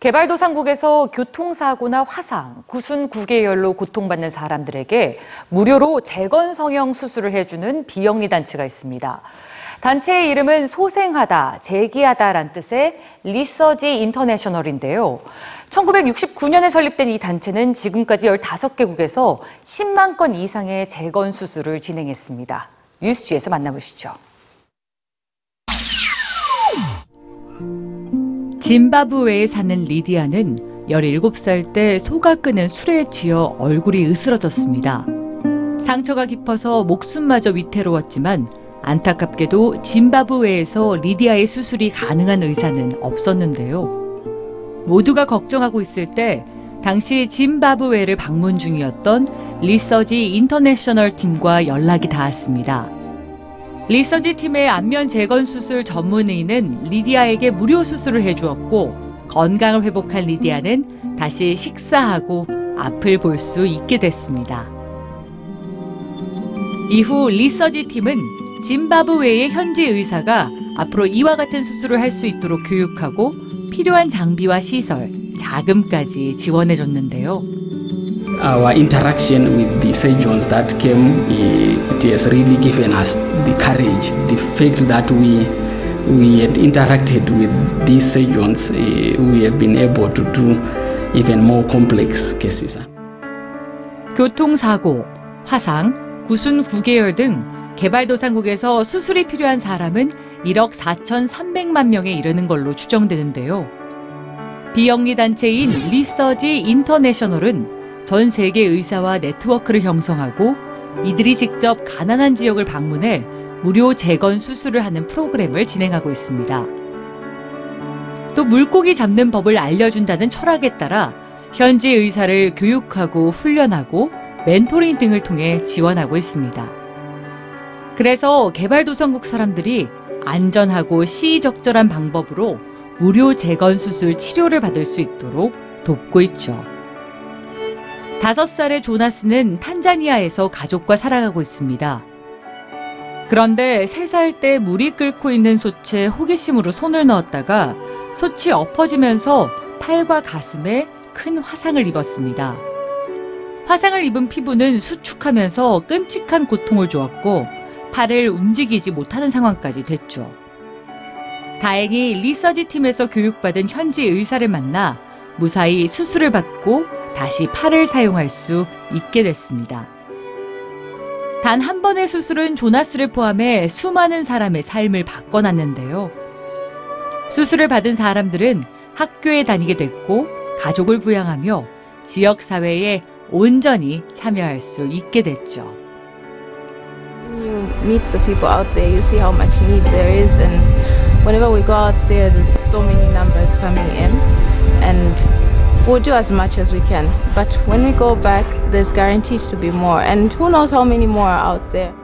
개발도상국에서 교통사고나 화상, 구순 구개열로 고통받는 사람들에게 무료로 재건 성형 수술을 해주는 비영리 단체가 있습니다. 단체의 이름은 소생하다, 재기하다란 뜻의 리서지 인터내셔널인데요. 1969년에 설립된 이 단체는 지금까지 15개국에서 10만 건 이상의 재건 수술을 진행했습니다. 뉴스지에서 만나보시죠. 짐바브웨에 사는 리디아는 17살 때 소가 끄는 수레에 치여 얼굴이 으스러졌습니다. 상처가 깊어서 목숨마저 위태로웠지만 안타깝게도 짐바브웨에서 리디아의 수술이 가능한 의사는 없었는데요. 모두가 걱정하고 있을 때 당시 짐바브웨를 방문 중이었던 ReSurge International 팀과 연락이 닿았습니다. 리서지 팀의 안면 재건 수술 전문의는 리디아에게 무료 수술을 해주었고 건강을 회복한 리디아는 다시 식사하고 앞을 볼 수 있게 됐습니다. 이후 리서지 팀은 짐바브웨의 현지 의사가 앞으로 이와 같은 수술을 할 수 있도록 교육하고 필요한 장비와 시설, 자금까지 지원해 줬는데요. our interaction with the surgeons that came, it has really given us the courage, the fact that we we had interacted with these surgeons, eh, we have been able to do even more complex cases. 교통사고, 화상, 구순 구개열 등 개발도상국에서 수술이 필요한 사람은 1억 4,300만 명에 이르는 걸로 추정되는데요. 비영리 단체인 리서지 인터내셔널은 전 세계 의사와 네트워크를 형성하고 이들이 직접 가난한 지역을 방문해 무료 재건 수술을 하는 프로그램을 진행하고 있습니다. 또 물고기 잡는 법을 알려준다는 철학에 따라 현지 의사를 교육하고 훈련하고 멘토링 등을 통해 지원하고 있습니다. 그래서 개발도상국 사람들이 안전하고 시의적절한 방법으로 무료 재건 수술 치료를 받을 수 있도록 돕고 있죠. 다섯 살의 조나스는 탄자니아에서 가족과 살아가고 있습니다. 그런데 세 살 때 물이 끓고 있는 솥에 호기심으로 손을 넣었다가 솥이 엎어지면서 팔과 가슴에 큰 화상을 입었습니다. 화상을 입은 피부는 수축하면서 끔찍한 고통을 주었고 팔을 움직이지 못하는 상황까지 됐죠. 다행히 리서지 팀에서 교육받은 현지 의사를 만나 무사히 수술을 받고 다시 팔을 사용할 수 있게 됐습니다. 단 한 번의 수술은 조나스를 포함해 수많은 사람의 삶을 바꿔놨는데요. 수술을 받은 사람들은 학교에 다니게 됐고 가족을 부양하며 지역 사회에 온전히 참여할 수 있게 됐죠. You meet the people out there, you see how much need there is, and whenever we go out there, there's so many numbers coming in, and we'll do as much as we can. But when we go back, there's guaranteed to be more, and who knows how many more are out there.